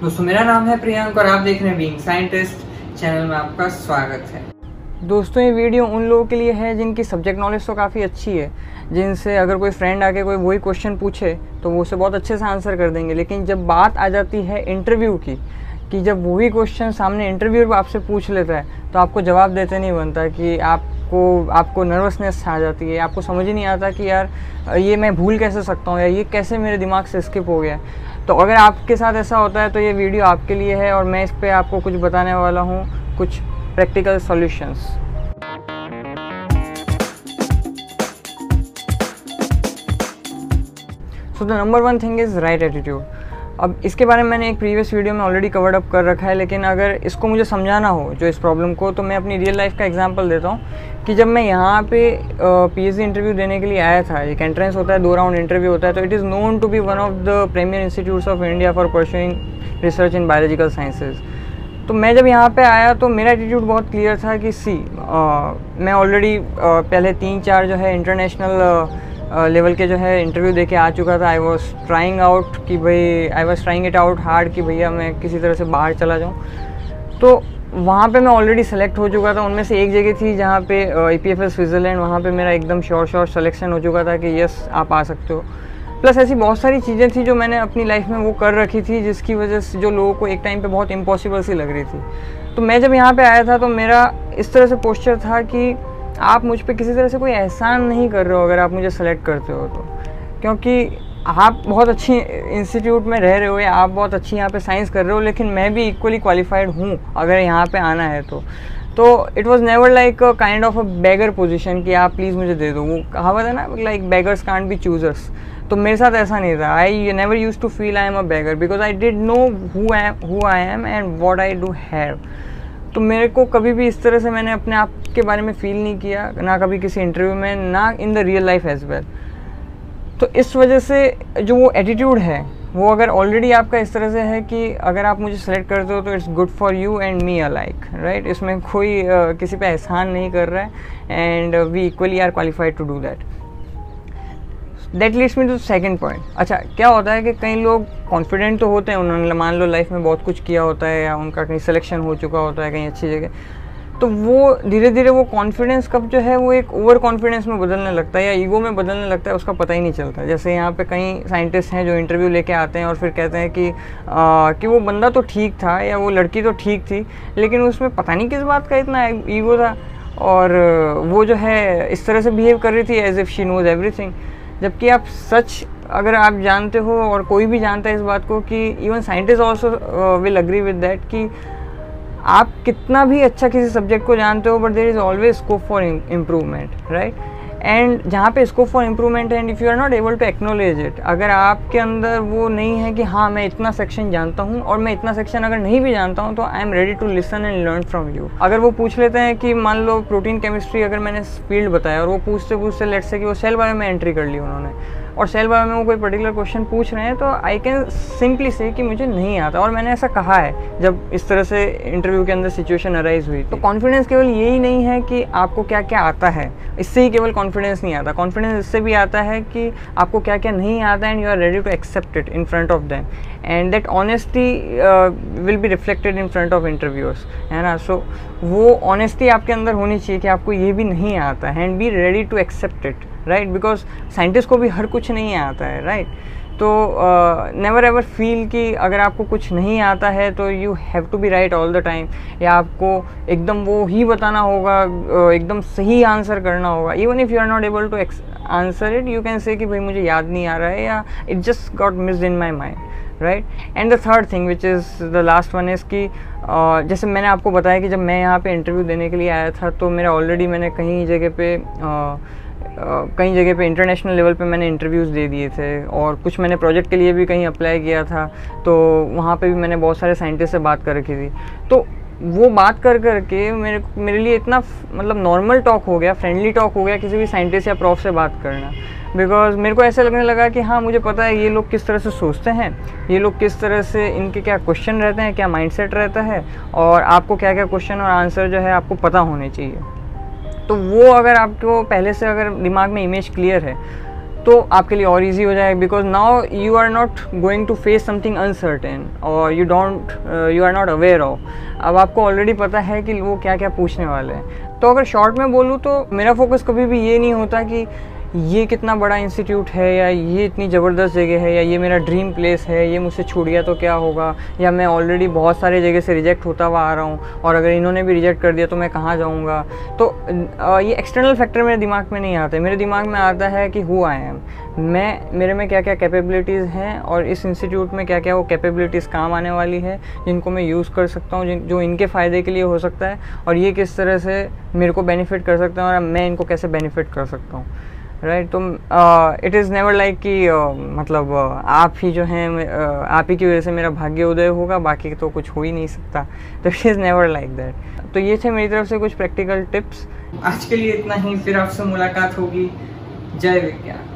दोस्तों मेरा नाम है प्रियंक और आप देख रहे हैं बीइंग साइंटिस्ट चैनल में आपका स्वागत है। दोस्तों, ये वीडियो उन लोगों के लिए है जिनकी सब्जेक्ट नॉलेज तो काफ़ी अच्छी है, जिनसे अगर कोई फ्रेंड आके कोई वही क्वेश्चन पूछे तो वो उसे बहुत अच्छे से आंसर कर देंगे। लेकिन जब बात आ जाती है इंटरव्यू की, कि जब वही क्वेश्चन सामने इंटरव्यू आपसे पूछ लेता है तो आपको जवाब देते नहीं बनता कि आपको आपको नर्वसनेस आ जाती है, आपको समझ ही नहीं आता कि यार, ये मैं भूल कैसे सकता हूँ या ये कैसे मेरे दिमाग से स्किप हो गया। तो अगर आपके साथ ऐसा होता है तो ये वीडियो आपके लिए है और मैं इस पर आपको कुछ बताने वाला हूँ, कुछ practical solutions so the number one thing is right attitude अब इसके बारे में मैंने एक प्रीवियस वीडियो में ऑलरेडी कवर्ड अप कर रखा है लेकिन अगर इसको मुझे समझाना हो जो इस प्रॉब्लम को तो मैं अपनी रियल लाइफ का एग्जांपल देता हूँ कि जब मैं यहाँ पे पीएचडी इंटरव्यू देने के लिए आया था एक एंट्रेंस होता है दो राउंड इंटरव्यू होता है तो it is known to be one of the premier institutes of India for pursuing research in biological sciences तो मैं जब यहाँ पे आया तो मेरा एटीट्यूड बहुत क्लियर था कि सी आ, मैं ऑलरेडी पहले तीन चार जो है इंटरनेशनल लेवल के जो है इंटरव्यू दे के आ चुका था। आई वॉज़ ट्राइंग आउट कि भाई I was trying it out hard कि भैया मैं किसी तरह से बाहर चला जाऊँ। तो वहाँ पे मैं ऑलरेडी सेलेक्ट हो चुका था। उनमें से एक जगह थी जहाँ पे E P F S Switzerland वहाँ पर मेरा एकदम श्योर श्योर सिलेक्शन हो चुका था कि यस आप आ सकते हो। प्लस ऐसी बहुत सारी चीज़ें थी जो मैंने अपनी लाइफ में वो कर रखी थी, जिसकी वजह से जो लोगों को एक टाइम पे बहुत इम्पॉसिबल सी लग रही थी। तो मैं जब यहाँ पे आया था तो मेरा इस तरह से पोस्चर था कि आप मुझ पर किसी तरह से कोई एहसान नहीं कर रहे हो अगर आप मुझे सेलेक्ट करते हो तो। क्योंकि आप बहुत अच्छी इंस्टीट्यूट में रह रहे हो या आप बहुत अच्छी यहाँ पे साइंस कर रहे हो, लेकिन मैं भी इक्वली क्वालिफाइड हूँ अगर यहाँ पे आना है तो। तो it was never like a kind of a beggar position कि आप प्लीज़ मुझे दे दो। वो कहावत है ना like beggars can't be choosers तो मेरे साथ ऐसा नहीं था। I never use to feel I am a beggar because I did know who I am and what I do have तो मेरे को कभी भी इस तरह से मैंने अपने आप के बारे में फ़ील नहीं किया ना कभी किसी इंटरव्यू में ना in the real life as well तो इस वजह से जो वो एटीट्यूड है वो अगर ऑलरेडी आपका इस तरह से है कि अगर आप मुझे सेलेक्ट करते हो तो it's good for you and me alike right इसमें कोई uh, किसी पे एहसान नहीं कर रहा है and we equally are qualified to do that that leads me to second point अच्छा क्या होता है कि कई लोग कॉन्फिडेंट तो होते हैं उन्होंने मान लो लाइफ में बहुत कुछ किया होता है या उनका कहीं सिलेक्शन हो चुका होता है कहीं अच्छी जगह तो वो धीरे धीरे वो कॉन्फिडेंस कब जो है वो एक ओवर कॉन्फिडेंस में बदलने लगता है या ईगो में बदलने लगता है उसका पता ही नहीं चलता। जैसे यहाँ पे कई साइंटिस्ट हैं जो इंटरव्यू लेके आते हैं और फिर कहते हैं कि आ, कि वो बंदा तो ठीक था या वो लड़की तो ठीक थी लेकिन उसमें पता नहीं किस बात का इतना ईगो था। और वो जो है इस तरह से बिहेव कर रही थी as if she knows everything जबकि आप सच अगर आप जानते हो और कोई भी जानता है इस बात को कि even scientist also will agree with that कि आप कितना भी अच्छा किसी सब्जेक्ट को जानते हो but there is always scope for improvement right and जहाँ पे scope for improvement and if you are not able to acknowledge it अगर आपके अंदर वो नहीं है कि हाँ मैं इतना सेक्शन जानता हूँ, और मैं इतना सेक्शन अगर नहीं भी जानता हूँ तो I am ready to listen and learn from you अगर वो पूछ लेते हैं कि मान लो प्रोटीन केमिस्ट्री अगर मैंने फ़ील्ड बताया, और वो पूछते पूछते लेट से कि वो सेल बारे में एंट्री कर ली उन्होंने और सेल बायो में वो कोई पर्टिकुलर क्वेश्चन पूछ रहे हैं तो आई कैन सिंपली से कि मुझे नहीं आता। और मैंने ऐसा कहा है, जब इस तरह से इंटरव्यू के अंदर सिचुएशन अराइज हुई तो कॉन्फिडेंस केवल यही नहीं है कि आपको क्या क्या आता है। इससे ही केवल कॉन्फिडेंस नहीं आता। कॉन्फिडेंस इससे भी आता है कि आपको क्या क्या नहीं आता and you are ready to accept it in front of them and that honesty will be reflected in front of interviewers है ना? सो वो ऑनेस्टी आपके अंदर होनी चाहिए कि आपको ये भी नहीं आता है and be ready to accept it right because scientist को भी हर कुछ नहीं आता है राइट right? तो नेवर एवर फील कि अगर आपको कुछ नहीं आता है तो you have to be right all the time या आपको एकदम वो ही बताना होगा एकदम सही आंसर करना होगा. Even if you are not able to answer it you can say कि भाई मुझे याद नहीं आ रहा है या it just got miss in my mind right and the third thing which is the last one is कि जैसे मैंने आपको बताया कि जब मैं यहाँ पे इंटरव्यू देने के लिए आया था तो मेरा ऑलरेडी मैंने कहीं जगह पे कई जगह पे इंटरनेशनल लेवल पे मैंने इंटरव्यूज़ दे दिए थे। और कुछ मैंने प्रोजेक्ट के लिए भी कहीं अप्लाई किया था तो वहाँ पे भी मैंने बहुत सारे साइंटिस्ट से बात कर रखी थी। तो वो बात कर कर के मेरे मेरे लिए इतना मतलब नॉर्मल टॉक हो गया फ्रेंडली टॉक हो गया, किसी भी साइंटिस्ट या प्रॉफ से बात करना। बिकॉज़ मेरे को ऐसा लगने लगा कि हाँ मुझे पता है ये लोग किस तरह से सोचते हैं, ये लोग किस तरह से इनके क्या क्वेश्चन रहते हैं, क्या माइंडसेट रहता है, और आपको क्या क्या क्वेश्चन और आंसर जो है आपको पता होने चाहिए। तो वो अगर आपको पहले से अगर दिमाग में इमेज क्लियर है तो आपके लिए और इजी हो जाएगा। Because now you are not going to face something uncertain और you don't you are not aware of अब आपको ऑलरेडी पता है कि वो क्या क्या पूछने वाले हैं। तो अगर शॉर्ट में बोलूँ तो मेरा फोकस कभी भी ये नहीं होता कि ये कितना बड़ा इंस्टीट्यूट है या ये इतनी ज़बरदस्त जगह है या ये मेरा ड्रीम प्लेस है, ये मुझसे छूट गया तो क्या होगा? या मैं ऑलरेडी बहुत सारे जगह से रिजेक्ट होता हुआ आ रहा हूँ और अगर इन्होंने भी रिजेक्ट कर दिया तो मैं कहाँ जाऊँगा? तो ये एक्सटर्नल फैक्टर मेरे दिमाग में नहीं आते। मेरे दिमाग में आता है कि हु आई एम मैं, मेरे में क्या क्या कैपेबिलिटीज़ हैं और इस इंस्टीट्यूट में क्या क्या वो कैपेबिलिटीज़ काम आने वाली है, जिनको मैं यूज़ कर सकता हूँ जो इनके फ़ायदे के लिए हो सकता है। और ये किस तरह से मेरे को बेनिफिट कर सकता हूँ और मैं इनको कैसे बेनिफिट कर सकता हूँ। राइट तो इट इज़ नेवर लाइक कि मतलब uh, आप ही जो हैं uh, आप ही की वजह से मेरा भाग्य उदय होगा बाकी तो कुछ हो ही नहीं सकता। तो it is never like that तो ये थे मेरी तरफ़ से कुछ प्रैक्टिकल टिप्स आज के लिए इतना ही फिर आपसे मुलाकात होगी। जय विज्ञान।